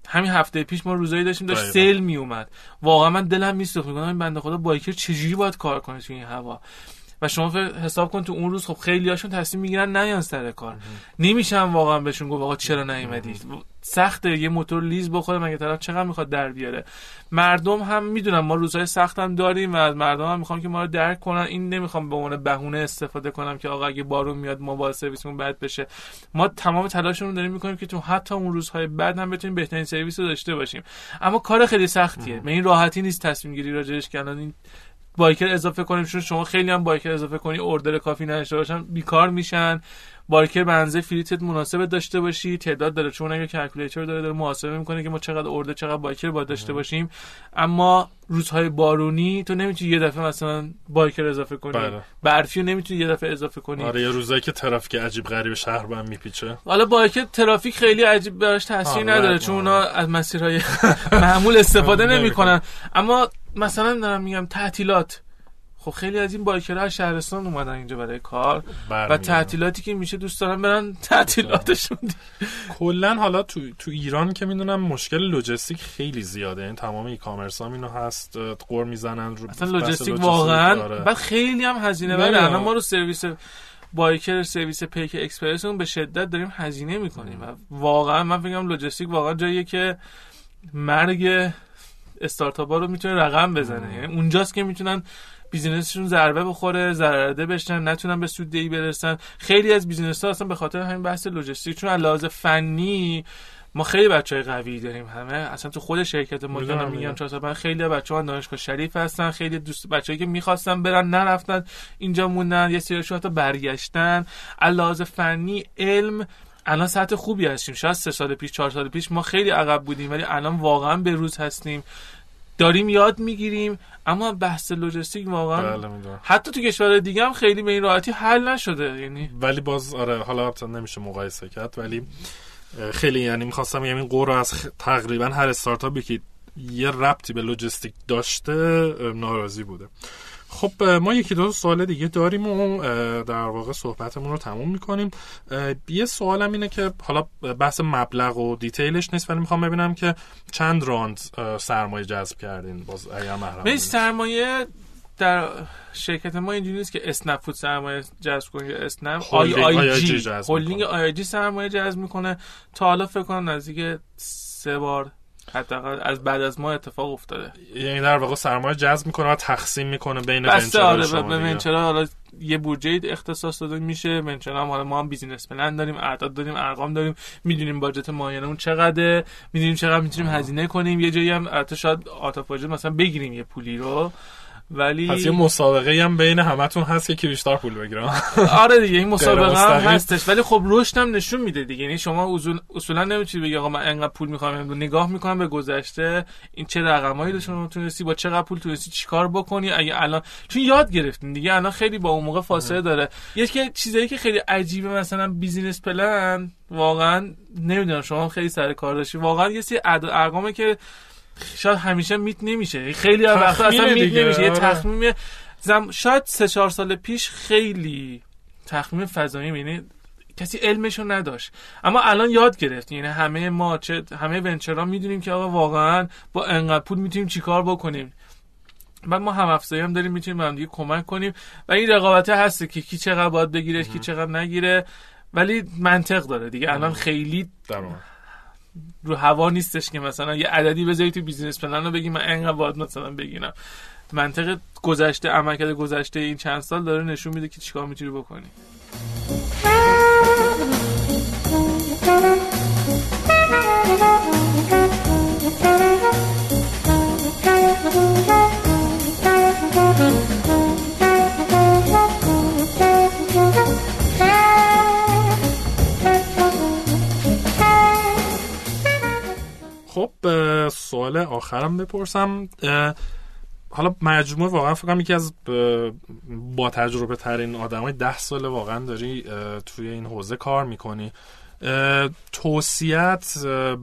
همین هفته پیش ما روزایی داشتیم داشت سیل می اومد واقعا من دلم میسوخت. میگم این بنده خدا بایکر چجوری باید کار کنه تو این هوا؟ و شما حساب کن تو اون روز خب خیلی هاشون تصمیم می‌گیرن نیان سر کار. نمیشن واقعا بهشون گفت آقا چرا نیومدی؟ سخته یه موتور لیز بخوره مگه طرف چقدر می‌خواد در بیاره؟ مردم هم می‌دونن ما روزهای سخت هم داریم و از مردم هم می‌خوام که ما رو درک کنن. این نمی‌خوام به عنوان بهونه استفاده کنم که آقا اگه بارون میاد موبایل سرویسمون بد بشه. ما تمام تلاشمون داریم می‌کنیم که تو حتی اون روزهای بعد هم بتونیم بهترین سرویس رو داشته باشیم. اما کار خیلی سختیه. به این راحتی نیست تصمیم گیری راجعش که این بایکر اضافه کنیم چون شما خیلی هم بایکر اضافه کنی اوردر کافی نداشته باشن بیکار میشن. بایکر به اندازه فلیتت مناسب داشته باشی. تعداد داره چون اگه کلکولیتور داره داره محاسبه می‌کنه که ما چقدر اوردر چقدر بایکر باید داشته باشیم. اما روزهای بارونی تو نمی‌تونی یه دفعه مثلا بایکر اضافه کنی. بله. برفی نمی‌تونی یه دفعه اضافه کنی. آره یه روزایی که ترافیک عجیب غریب شهر هم میپیچه. حالا بایکر ترافیک خیلی عجیب براش تاثیر نداره چون اونا از مسیرهای <laughs> معمول استفاده نمی‌کنن. اما مثلا دارم میگم تعطیلات. خب خیلی از این بایکرها شهرستان اومدن اینجا برای کار و تعطیلاتی که میشه دوست دارن برن تعطیلاتشون کلا حالا تو تو ایران که می‌دونم مشکل لوجستیک خیلی زیاده. این تمام e-commerce هم اینو هست غر می‌زنن رو اصلا لوجستیک واقعا. بعد خیلی هم هزینه بره الان ما رو سرویس بایکر سرویس پیک اکسپرس اون به شدت داریم هزینه می‌کنیم. و واقعا من فکر لوجستیک واقعا جاییه که مرگ استارتاپ ها رو می‌تونه رقم بزنه. یعنی اونجاست که می‌تونن business شون ضربه بخوره ضررده بشن نتونن به سوددهی برسن. خیلی از business ها اصلا به خاطر همین بحث لوجستیک چون لحاظ فنی ما خیلی بچه های قوی داریم همه. اصلا تو خود شرکت ما دارم میگم چون خیلی بچه ها دانشگاه شریف هستن خیلی دوست بچه‌ای که می‌خواستن برن نرفتن اینجا موندن یه سریشون حتی برگشتن. لحاظ فنی علم الان سطح خوبی هستیم. شاید سه سال پیش چهار سال پیش ما خیلی عقب بودیم ولی الان واقعا به روز هستیم. داریم یاد می‌گیریم اما بحث لوجستیک واقعا بله حتی تو کشور دیگه هم خیلی به این راحتی حل نشده. یعنی ولی باز آره حالا نمیشه مقایسه کرد ولی خیلی یعنی می‌خواستم یعنی این قور از تقریبا هر استارتاپی که یه ربطی به لوجستیک داشته ناراضی بوده. خب ما یکی دو سوال دیگه داریم و در واقع صحبتمون رو تموم می‌کنیم. یه سوالم اینه که حالا بحث مبلغ و detail ش نیست ولی می‌خوام ببینم که چند round سرمایه جذب کردین؟ باز اگر محرم سرمایه در شرکت ما اینجوری نیست که اسنپ فود سرمایه جذب کنه یا اسنپ. آی آی جی هولدینگ آی جی سرمایه جذب می‌کنه. تا حالا فکر کنم نزدیک سه بار حداقل از بعد از ما اتفاق افتاده. یعنی در واقع سرمایه جذب می‌کنه و تقسیم می‌کنه بین بسته آره به venture ها حالا یه بودجه اختصاص داده میشه. ونچرها هم حالا ما هم بیزینس پلن داریم اعداد داریم ارقام داریم. می‌دونیم باجت اون چقدره. می‌دونیم چقدر می‌تونیم هزینه کنیم. یه جایی هم البته شاید آتا مثلا بگیریم یه پولی رو. ولی پس یه مسابقه هم بین همتون هست که بیشتر پول بگیره. <laughs> آره دیگه این مسابقه هم هستش. ولی خب رشد هم نشون میده دیگه. یعنی شما اصول اصولا نمی‌تونید بگی آقا من انقدر پول می‌خوام نگاه می‌کنم به گذشته. این چه رقمایی رو شما تونستی با چقدر پول تونستی چیکار بکنی؟ اگه الان چون یاد گرفتین دیگه الان خیلی با اون موقع فاصله داره. یکی چیزایی که خیلی عجیبه مثلا بیزینس پلن واقعا نمی‌دونم شما خیلی سر کار داشتی. واقعا یه سری ارقامه که شاید همیشه میت نمیشه. خیلی وقتا اصلا میت نمیشه. یه آره. تخمین زم... شاید سه چهار سال پیش خیلی تخمین فضایی یعنی کسی علمشو نداشت. اما الان یاد گرفت. یعنی همه ما چه همه ونچرها می‌دونیم که آقا واقعا با انقدر پول می‌تونیم چیکار بکنیم. بعد ما هم افزایی هم داریم می‌تونیم هم دیگه کمک کنیم. و این رقابته هست که کی چقدر باید بگیره کی چقدر نگیره. ولی منطق داره دیگه. الان خیلی رو هوا نیستش که مثلا یه عددی بذاری تو بیزینس پلن رو بگی من انقدر باید مثلا بگیرم. منطق گذشته عملکرد گذشته این چند سال داره نشون میده که چیکار می‌تونی بکنی. خب سوال آخرم بپرسم. حالا مجموعه واقعا فکرم یکی از با تجربه ترین آدم های ده سال واقعا داری توی این حوزه کار می‌کنی. توصیت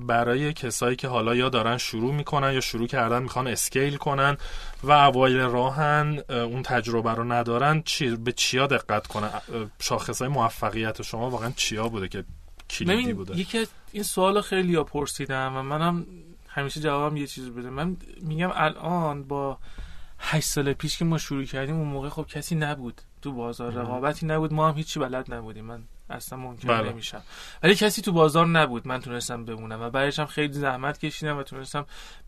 برای کسایی که حالا یا دارن شروع می‌کنن یا شروع کردن می‌خوان اسکیل کنن و اوایل راهن اون تجربه رو ندارن چی به چیا دقت کنن؟ شاخص های موفقیت شما واقعا چیا بوده که کلیدی بوده. یکی این سوال خیلی ها پرسیدم و منم همیشه جوابم یه چیز بده. من میگم الان با هشت سال پیش که ما شروع کردیم اون موقع خب کسی نبود. تو بازار رقابتی نبود. ما هم هیچی بلد نبودیم. من اصلا ممکن بله. نمیشم. ولی کسی تو بازار نبود. من تونستم بمونم و هم خیلی زحمت کشیدم و تونستم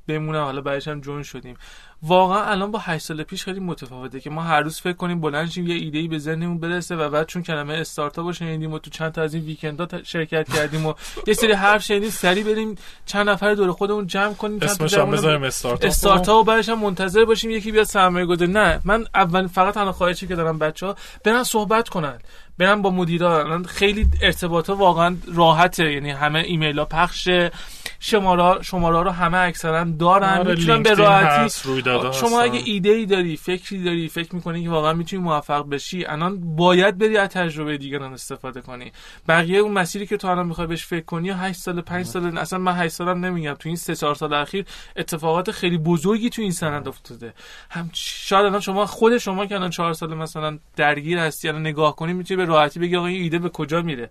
بمونم. حالا هم جون شدیم. واقعا الان با 8 سال پیش خیلی متفاوته که ما هر روز فکر کنیم بلند شیم یه ایده ای به ذهنمون برسه و بعد چون کلمه استارتاپ شنیدیم و تو چند تا از این ویکندا شرکت کردیم و یه سری حرف شنیدیم سری بریم چند نفر دور خودمون جمع کنیم اسمش هم بذاریم استارتاپ. استارتاپ و بعدش هم منتظر باشیم یکی بیاد سرمایه گذاری نه من اول فقط تنها خواهشی که دارم بچه‌ها برن صحبت کنن برن با مدیرا. خیلی ارتباطا واقعا راحته یعنی همه ایمیل ها پخشه. شماره شماره رو همه اکثرا دارن. آره می‌تونن به راحتی شما اگه ایده ای داری فکری داری فکر می‌کنی که واقعا می‌تونی موفق بشی الان باید بری از تجربه دیگران استفاده کنی. بقیه اون مسیری که تو الان می‌خوای بهش فکر کنی 8 سال 5 سال اصلا من 8 سالم نمیگم. تو این 3 4 سال اخیر اتفاقات خیلی بزرگی تو این سند افتاده. هم شاید الان شما خود شما که الان 4 سال مثلا درگیر هستی الان نگاه کنی می‌تونی به راحتی بگی آقا این ایده به کجا میره.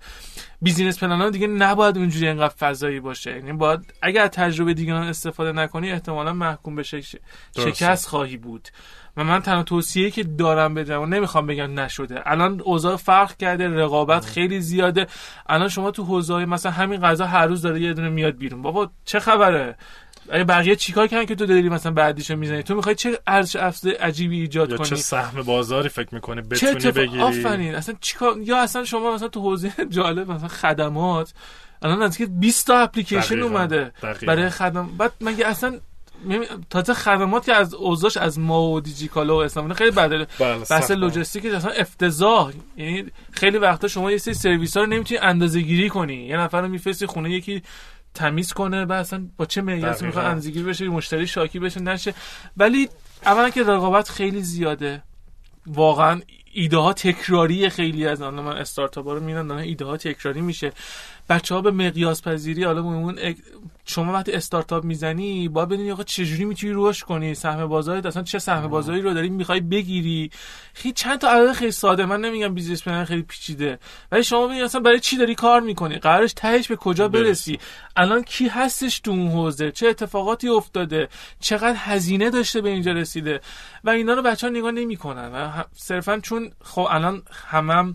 بیزینس پلن دیگه نباید اونجوری انقدر فضایی باشه. یعنی باید اگر تجربه دیگران استفاده نکنی احتمالا محکوم به شکست خواهی بود. و من تنها توصیه که دارم به جوان نمی‌خوام بگم نشده. الان اوضاع فرق کرده رقابت خیلی زیاده. الان شما تو حوزه مثلا همین غذا هر روز داره یه دونه میاد بیرون. بابا چه خبره؟ اگه بقیه چیکار کردن که تو داری مثلا بعدیشو می‌زنی؟ تو می‌خوای چه ارزش افزوده عجیبی ایجاد یا کنی؟ چه سهم بازاری فکر می‌کنه بتونی چه بگیری؟ آفرین. اصلا چیکار؟ یا اصلا شما مثلا تو حوزه جالب مثلا خدمات الان نزدیک 20 تا اپلیکیشن اومده برای خدم بعد مگه اصلا تازه خدمات که از اوزاش از ما و دیجیکالا و اسلام خیلی بده. بله، بحث لوجستیک اصلا افتضاح. یعنی خیلی وقتا شما یه سری سرویس ها رو نمی‌تونی اندازه گیری کنی. یه نفر رو میفرستی خونه یکی تمیز کنه و اصلا با چه معیاری می‌خواد اندازه‌گیری بشه مشتری شاکی بشه نشه. ولی اولا که رقابت خیلی زیاده. واقعا ایده ها تکراری خیلی از آن من استارتاپ ها رو میرن ایده ها تکراری میشه. بچه ها به مقیاس پذیری حالا اون شما وقتی استارتاپ می‌زنی باید ببینی آقا چجوری می‌تونی رشد کنی؟ سهم بازار اصلا چه سهم بازاری رو داری می‌خوای بگیری؟ خیلی چند تا عدد خیلی ساده. من نمیگم business plan خیلی پیچیده. ولی شما ببین اصلا برای چی داری کار می‌کنی؟ قراره تهش به کجا برسی؟ الان کی هستش تو اون حوزه؟ چه اتفاقاتی افتاده؟ چقدر هزینه داشته به اینجا رسیده؟ و اینا رو بچه ها نگاه نمی‌کنن. صرفا چون خب الان همم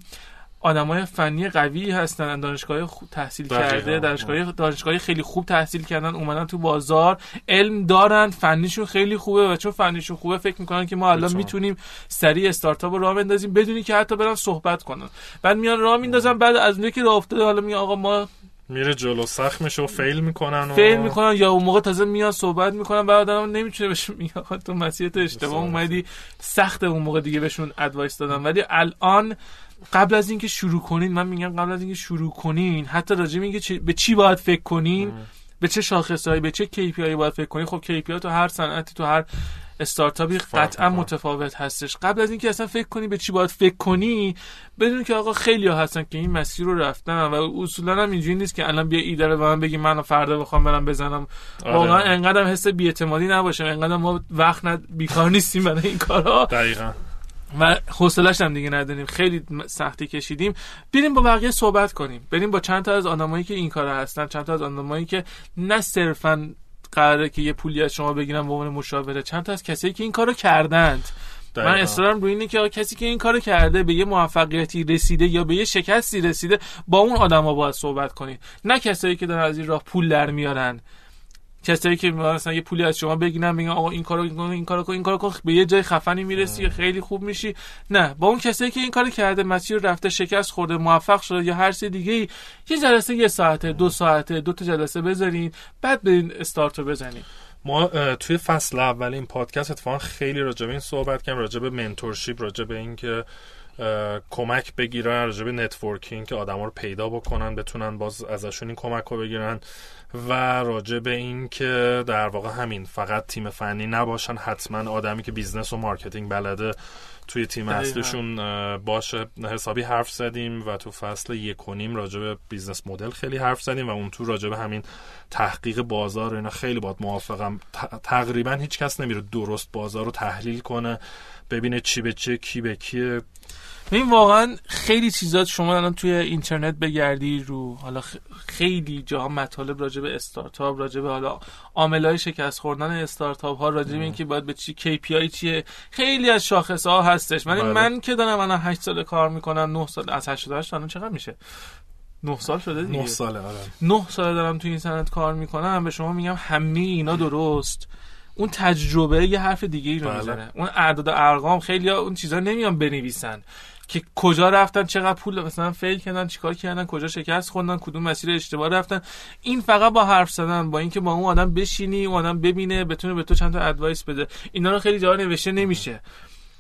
آدمای فنی قوی هستن دانشگاه خوب تحصیل کرده دانشگاه دانشگاه خیلی خوب تحصیل کردن اومدن تو بازار علم دارن فنیشون خیلی خوبه و چون فنیشون خوبه فکر می‌کنن که ما الان می‌تونیم سریع استارتاپ رو راه بندازیم بدونی که حتی برن صحبت کنن. بعد میان راه میندازن بعد از اونجایی که راه افتاده حالا میگه آقا ما میره جلو سخت میشه و فیل می‌کنن و فیل می‌کنن یا اون موقع تازه میاد صحبت می‌کنن بعد آدم نمی‌تونه بهش میگه تو مسیرت اشتباه اومدی سخت اون موقع دیگه بهشون advice دادم ولی الان قبل از اینکه شروع کنین من میگم قبل از اینکه شروع کنین حتی راجع به به چی باید فکر کنین به چه شاخصهایی به چه KPI باید فکر کنین خب KPI تو هر صنعتی تو هر استارتاپی قطعا متفاوت هستش. قبل از اینکه اصلا فکر کنی به چی باید فکر کنی بدون که آقا خیلی ها هستن که این مسیر رو رفتن و اصولا هم اینجوری نیست که الان بیا ایده رو به من بگی من فردا بخوام برم بزنم. آره. واقعا انقدر حس بی‌اعتمادی نباشه انقدر ما وقت ند... بیکار نیستیم برای این کارها دقیقاً. و حوصلش هم دیگه نداریم. خیلی سختی کشیدیم. بریم با بقیه صحبت کنیم. بریم با چند تا از آدمایی که این کار هستن چند تا از آدمایی که نه صرفا قراره که یه پولی از شما بگیرن به عنوان مشاوره چند تا از کسایی که این کارو کردند. من اصرارم روی اینه که کسی که این کارو کرده به یه موفقیتی رسیده یا به یه شکستی رسیده با اون آدما باید صحبت کنید. نه کسایی که دارن از این راه پول در میارن. کسایی که مثلا یه پولی از شما بگیرن میگن آقا این کارو کن این کارو کن این کارو کن. به یه جای خفنی می‌رسی خیلی خوب میشی. نه با اون کسایی که این کارو کرده مسیر رفته شکست خورده موفق شده یا هر چیز دیگه یه جلسه یه ساعته دو ساعته دو تا جلسه بذارین بعد برین استارت رو بزنین. ما توی فصل اول این پادکست اتفاقا خیلی راجع به این صحبت کردیم راجع به mentorship راجع به اینکه کمک بگیرن راجع به networking که آدما رو پیدا بکنن بتونن باز ازشون این کمک رو بگیرن و راجع به این که در واقع همین فقط تیم فنی نباشن حتما آدمی که business و marketing بلده توی تیم اصلشون باشه. حسابی حرف زدیم و تو فصل یک و نیم راجع به business model خیلی حرف زدیم و اون تو راجع به همین تحقیق بازار اینا خیلی باید موافقم. تقریبا هیچ کس نمیره درست بازار رو تحلیل کنه ببینه چی به چه کی به کیه. این واقعا خیلی چیزات شما الان توی اینترنت بگردی رو حالا خیلی جاها مطالب راجع به استارتاپ راجع به حالا عاملای شکست خوردن استارتاپ ها راجع به اینکه باید به چی KPI چیه. خیلی از شاخص ها هستش. من بله. من که دارم الان 8 سال کار می‌کنم 9 سال از 88 الان چقدر میشه؟ 9 سال شده دیگه. 9 ساله آره. 9 سال دارم توی این صنعت کار می‌کنم. به شما میگم همه اینا درست. اون تجربه یه حرف دیگه ای رو بله. می‌زنه اون اعداد و ارقام خیلی اون چیزا نمیان بنویسن. که کجا رفتن چقدر پول مثلا فیل کردن چیکار کردن کجا شکست خوردن کدوم مسیر اشتباه رفتن. این فقط با حرف زدن با اینکه با اون آدم بشینی اون آدم ببینه بتونه به تو چند تا ادوایس بده. اینا رو خیلی جا نوشته نمیشه.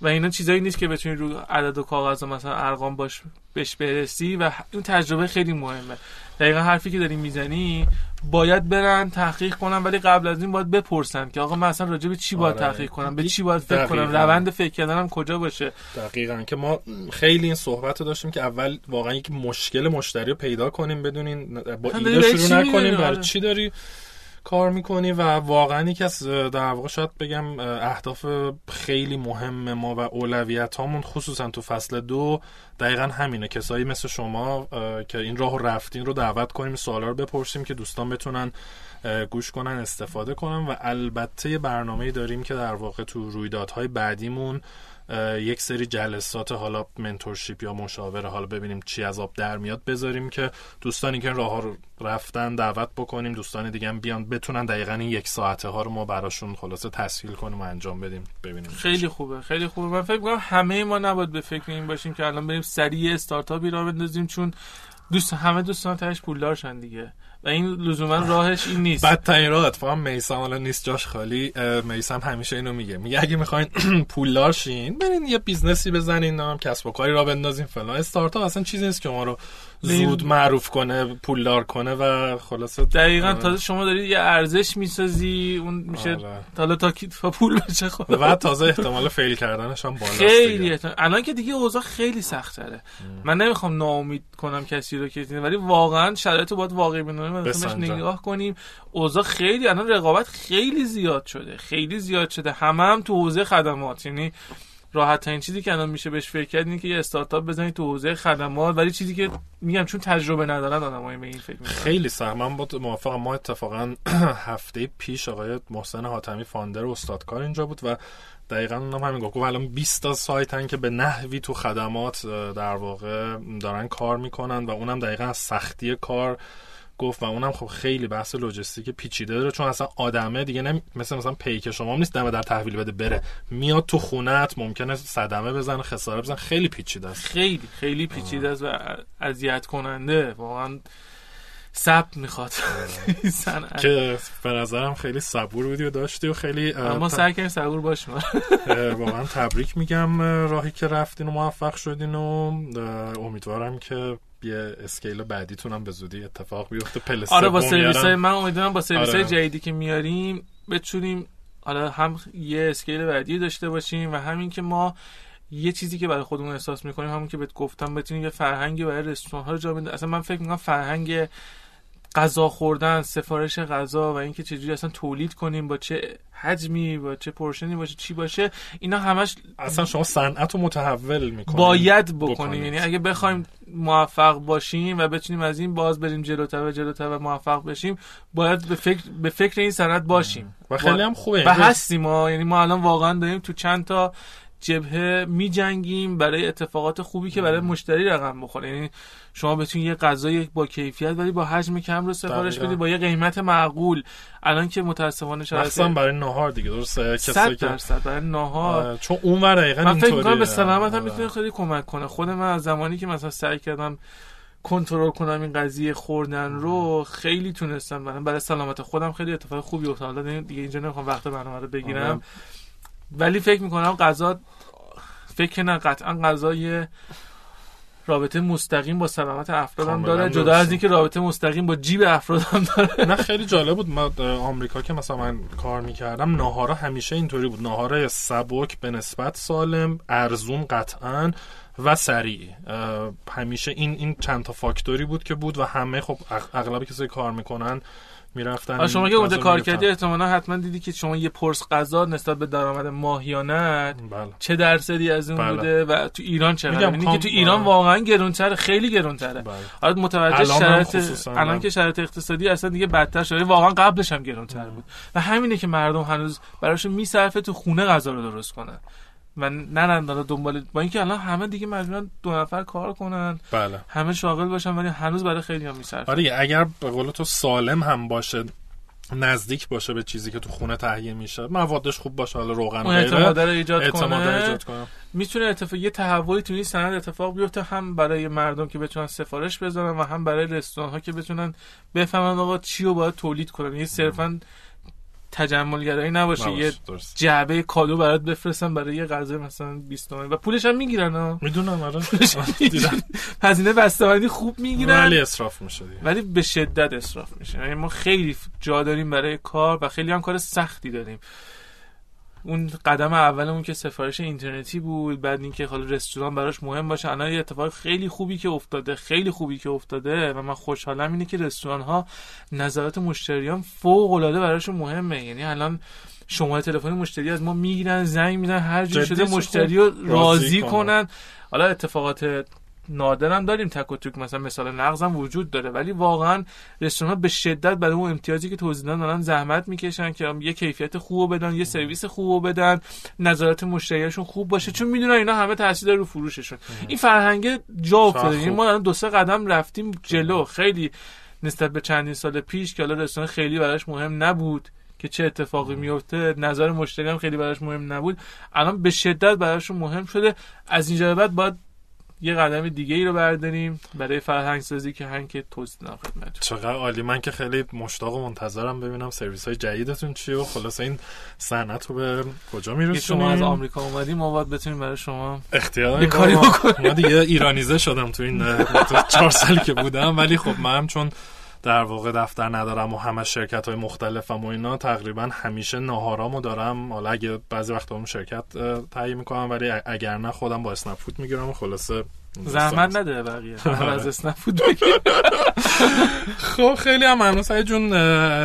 و اینا چیزایی نیست که بتونی رو عدد و کاغذ مثلا ارقام باش بهش برسی و این تجربه خیلی مهمه. دقیقا حرفی که داری می‌زنی باید برن تحقیق کنن ولی قبل از این باید بپرسن که آقا من اصلا راجع به چی باید آره. تحقیق کنم؟ به چی باید فکر کنم؟ روند فکر کردنم کجا باشه؟ دقیقا. که ما خیلی این صحبت رو داشتیم که اول واقعا یک مشکل مشتری رو پیدا کنیم بدونین با ایده شروع نکنیم برای آره. چی داری؟ کار می‌کنی و واقعا یکی از در واقع شاید بگم اهداف خیلی مهم ما و اولویت هامون خصوصا تو فصل دو دقیقا همینه. کسایی مثل شما که این راه رفتین رو دعوت کنیم سوالا رو بپرسیم که دوستان بتونن گوش کنن استفاده کنن و البته برنامه داریم که در واقع تو رویدادهای بعدیمون یک سری جلسات حالا منتورشیپ یا مشاوره حالا ببینیم چی از آب در میاد بذاریم که دوستانی که راه رو رفتن دعوت بکنیم دوستان دیگه هم بیان بتونن دقیقا این یک ساعته ها رو ما براشون خلاصه تسهیل کنیم و انجام بدیم ببینیم خیلی خوبه خیلی خوبه. من فکر کنم همه ما نباید به فکر این باشیم که الان بریم سریع استارتاپی راه بندازیم چون دوست همه دوست دارن تهش پولدار شن دیگه. و این لزوما راهش این نیست. بدترین راه اتفاقا میسم حالا نیست جاش خالی. میسم همیشه اینو میگه. میگه اگه می‌خواین <clears throat> پولدار شین برین یه business ی بزنین نمی‌دونم کسب و کاری راه بندازین فلان. استارتاپ اصلا چیزی نیست که ما رو زود معروف کنه پولدار کنه و خلاصه دقیقا تازه شما دارید یه ارزش می‌سازی اون میشه آره. حالا تا پول بشه خب. و تازه احتمال فیل کردنش هم بالاست خیلی دیگه. الان که دیگه اوضاع خیلی سخت‌تره. من نمی‌خوام ناامید کنم کسی رو که ولی واقعا شرایط باید واقعی ببینیم و مثلا بهش. نگاه کنیم. اوضاع خیلی الان رقابت خیلی زیاد شده. خیلی زیاد شده. همه هم تو حوزه خدمات. یعنی راحت ترین چیزی که الان میشه بهش فکر کرد اینه که یه استارتاپ بزنید تو حوزه خدمات ولی چیزی که میگم چون تجربه ندارن آدمای به این فکر خیلی سخت من با موافقم. ما اتفاقا <clears throat> هفته پیش آقای محسن حاتمی فاندر و استادکار اینجا بود و دقیقا اونم همین گفت. الان 20 تا سایتن که به نحوی تو خدمات در واقع دارن کار می‌کنن و اونم دقیقا از سختی کار گفت و اونم خب خیلی بحث لوجستیک پیچیده داره چون اصلا آدمه دیگه نمی... مثل مثلا پیک شما نیست دمه در تحویل بده بره. میاد تو خونت ممکنه صدمه بزنه خساره بزنه. خیلی پیچیده است. خیلی خیلی پیچیده است و اذیت کننده واقعا صبر می‌خواد صنعت. که به نظرم خیلی صبور بودی و داشتی و خیلی اما سعی کنیم صبور باشیم واقعا تبریک میگم اه، راهی که رفتین و موفق شدین و امیدوارم که یه اسکیل بعدیتون هم به زودی اتفاق بیفته پل آره با سرویس های. من امیدوارم با سرویس های آره. جدیدی که میاریم بتونیم حالا هم یه اسکیل بعدی داشته باشیم و همین که ما یه چیزی که برای خودمون احساس می‌کنیم همون که بهت گفتم بتونیم یه فرهنگی برای رستوران ها رو جا بندازیم اصلا من فکر می‌کنم فرهنگ غذا خوردن سفارش غذا و اینکه چجوری اصلا تولید کنیم با چه حجمی با چه پورشنی باشه چی باشه اینا همش اصلا شما صنعت رو متحول می‌کنید باید بکنیم. یعنی اگه بخوایم موفق باشیم و بتونیم از این باز بریم جلوتر و جلوتر و موفق بشیم باید به فکر به فکر این صنعت باشیم. و خیلی هم خوبه. و یعنی هستیم ما. یعنی ما الان واقعا داریم تو چند تا جبهه می جنگیم برای اتفاقات خوبی که برای مشتری رقم بخوره. یعنی شما بتونید یه غذای با کیفیت ولی با حجم کم رو سفارش. بدید با یه قیمت معقول الان که متاسفانه شرایط مخصوصا برای نهار دیگه درسته کسایی که درصد برای نهار آه، چون اون ور دقیقا من فکر می‌کنم. به سلامت هم آره. می‌تونه خیلی کمک کنه خود من از زمانی که مثلا سعی کردم کنترل کنم این قضیه خوردن رو خیلی تونستم من برای سلامت خودم خیلی اتفاق خوبی افتاد حالا دیگه اینجا نمی‌خوام وقت برنامه رو بگیرم آره. ولی فکر می‌کنم غذا فکر نه قطعا غذای رابطه مستقیم با سلامت افراد هم داره. جدا. از اینکه رابطه مستقیم با جیب افراد هم داره. نه خیلی جالب بود. ما اه، آمریکا که مثلا من کار می‌کردم ناهارا همیشه اینطوری بود. ناهارای سبک به نسبت سالم ارزون قطعا و سریع. همیشه این این چند تا فاکتوری بود که بود و همه خب اغ- اغلب کسایی کار می‌کنن می‌رفتن آره، شما که اونجا کار. کردی احتمالا حتما دیدی که شما یه پرس غذا نسبت به درآمد ماهیانه بله چه درصدی از اون بله. بوده و تو ایران چقدر میگم یعنی کام- که تو ایران. واقعا گرونتره خیلی گرونتره بله متوجه الان شرایط خصوصاً الان هم. که شرایط اقتصادی اصلا دیگه بدتر شده واقعا قبلش هم گرونتر بود و همینه که مردم هنوز براشون میصرفه تو خونه غذا رو درست کنن و نرن داره دنبال با اینکه الان همه دیگه مجبورن دو نفر کار کنن. بله. همه شاغل باشن ولی هنوز برای خیلی هم میصرفه آره اگر به قول تو سالم هم باشه نزدیک باشه به چیزی که تو خونه تهیه میشه موادش خوب باشه حالا روغن اون غیره اعتماد رو ایجاد اعتماد کنه. ایجاد کنه. می‌تونه اتفاق یه تحولی تو این صنعت اتفاق بیفته هم برای مردم که بتونن سفارش بذارن و هم برای رستوران ها که بتونن بفهمن آقا چی رو باید تولید کنن. یه صرفا تجملگرایی نباشه یه. جعبه کادو برات بفرستن برای یه غذای مثلا 20 تومانی و پولش هم می‌گیرن ها می‌دونم آره. هم دیدم. هزینه بسته‌بندی خوب می‌گیرن. ولی اصراف میشه دیگه. ولی به شدت اصراف میشه. یعنی ما خیلی جا داریم برای کار و خیلی هم کار سختی داریم. اون قدم اولمون که سفارش اینترنتی بود بعد اینکه حالا رستوران براش مهم باشه. الان یه اتفاق خیلی خوبی که افتاده خیلی خوبی که افتاده و من خوشحالم اینه که رستوران ها نظرات مشتریان فوق العاده براشون مهمه. یعنی الان شماره تلفن مشتری از ما می‌گیرن زنگ می‌زنن هر جور شده مشتری رو راضی. کنن. حالا اتفاقات نادر هم داریم تک و توک. مثلا مثال نقض هم وجود داره ولی واقعا رستوران به شدت برای اون امتیازی که توضیح دادن دارن زحمت می‌کشن که یه کیفیت خوب بدن یه سرویس خوب بدن نظرات مشتریاشون خوب باشه. چون می‌دونن اینا همه تاثیر داره رو فروششون. این فرهنگ جا افتاده. یعنی ما الان دو سه قدم رفتیم جلو. خیلی نسبت به چندین سال پیش که حالا رستوران خیلی براش مهم نبود که چه اتفاقی میفته نظر مشتری هم خیلی براش مهم نبود. الان به شدت براشون مهم شده. از اینجا به بعد باید یه قدم دیگه ای رو برداریم برای فرهنگ سازی که هنگ توضیح خدمت چقدر عالی. من که خیلی مشتاق و منتظرم ببینم سرویس های جدیدتون چیه و خلاص این صنعت رو به کجا میرسونیم؟ شما از آمریکا اومدیم ما باید بتونیم برای شما اختیار کاری بکنیم. ما دیگه ایرانیزه شدم تو این چهار سالی که بودم ولی خب من چون در واقع دفتر ندارم و همه شرکت های مختلفم و اینا تقریبا همیشه ناهارامو دارم. حالا اگه بعضی وقتا اون شرکت تهیه می‌کنم ولی اگر نه خودم با اسنپ فود می‌گیرم و خلاصه زحمت نده بقیه. <laughs> از اسنپ فود <laughs> خب خیلی هم ممنون. سعید جون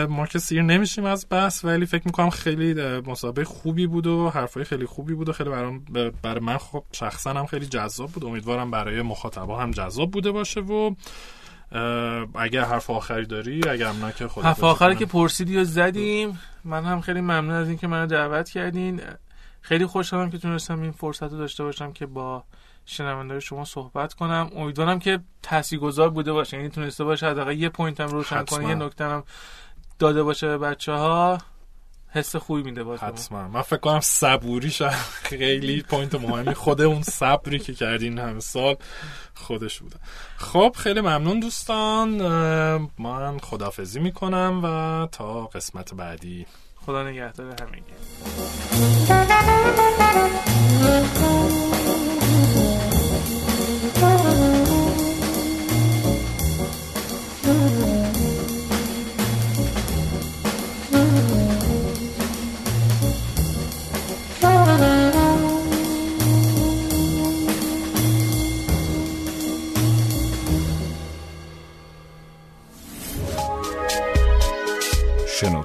ما که سیر نمیشیم از بس ولی فکر می‌کنم خیلی مسابقه خوبی بود و حرفای خیلی خوبی بود و خیلی برام برای من خب شخصا هم خیلی جذاب بود. امیدوارم برای مخاطبا هم جذاب بوده باشه و اگر حرف آخری داری اگر نه که خود حرف آخری که پرسیدی و زدیم. من هم خیلی ممنون از اینکه منو دعوت کردین. خیلی خوشحالم که تونستم این فرصت رو داشته باشم که با شنونده شما صحبت کنم. امیدوارم که تاثیرگذار بوده باشه. یعنی تونسته باشه حداقل یه پوینت هم روشن کنه یه نکته هم داده باشه به بچه ها حس خوبی میده باشه حتما. من فکر کنم صبوری خیلی پوینت مهمی خود اون صبری که کردین همه سال خودش بوده. خب خیلی ممنون دوستان. من خدافزی می‌کنم و تا قسمت بعدی. خدا نگهدار همگی.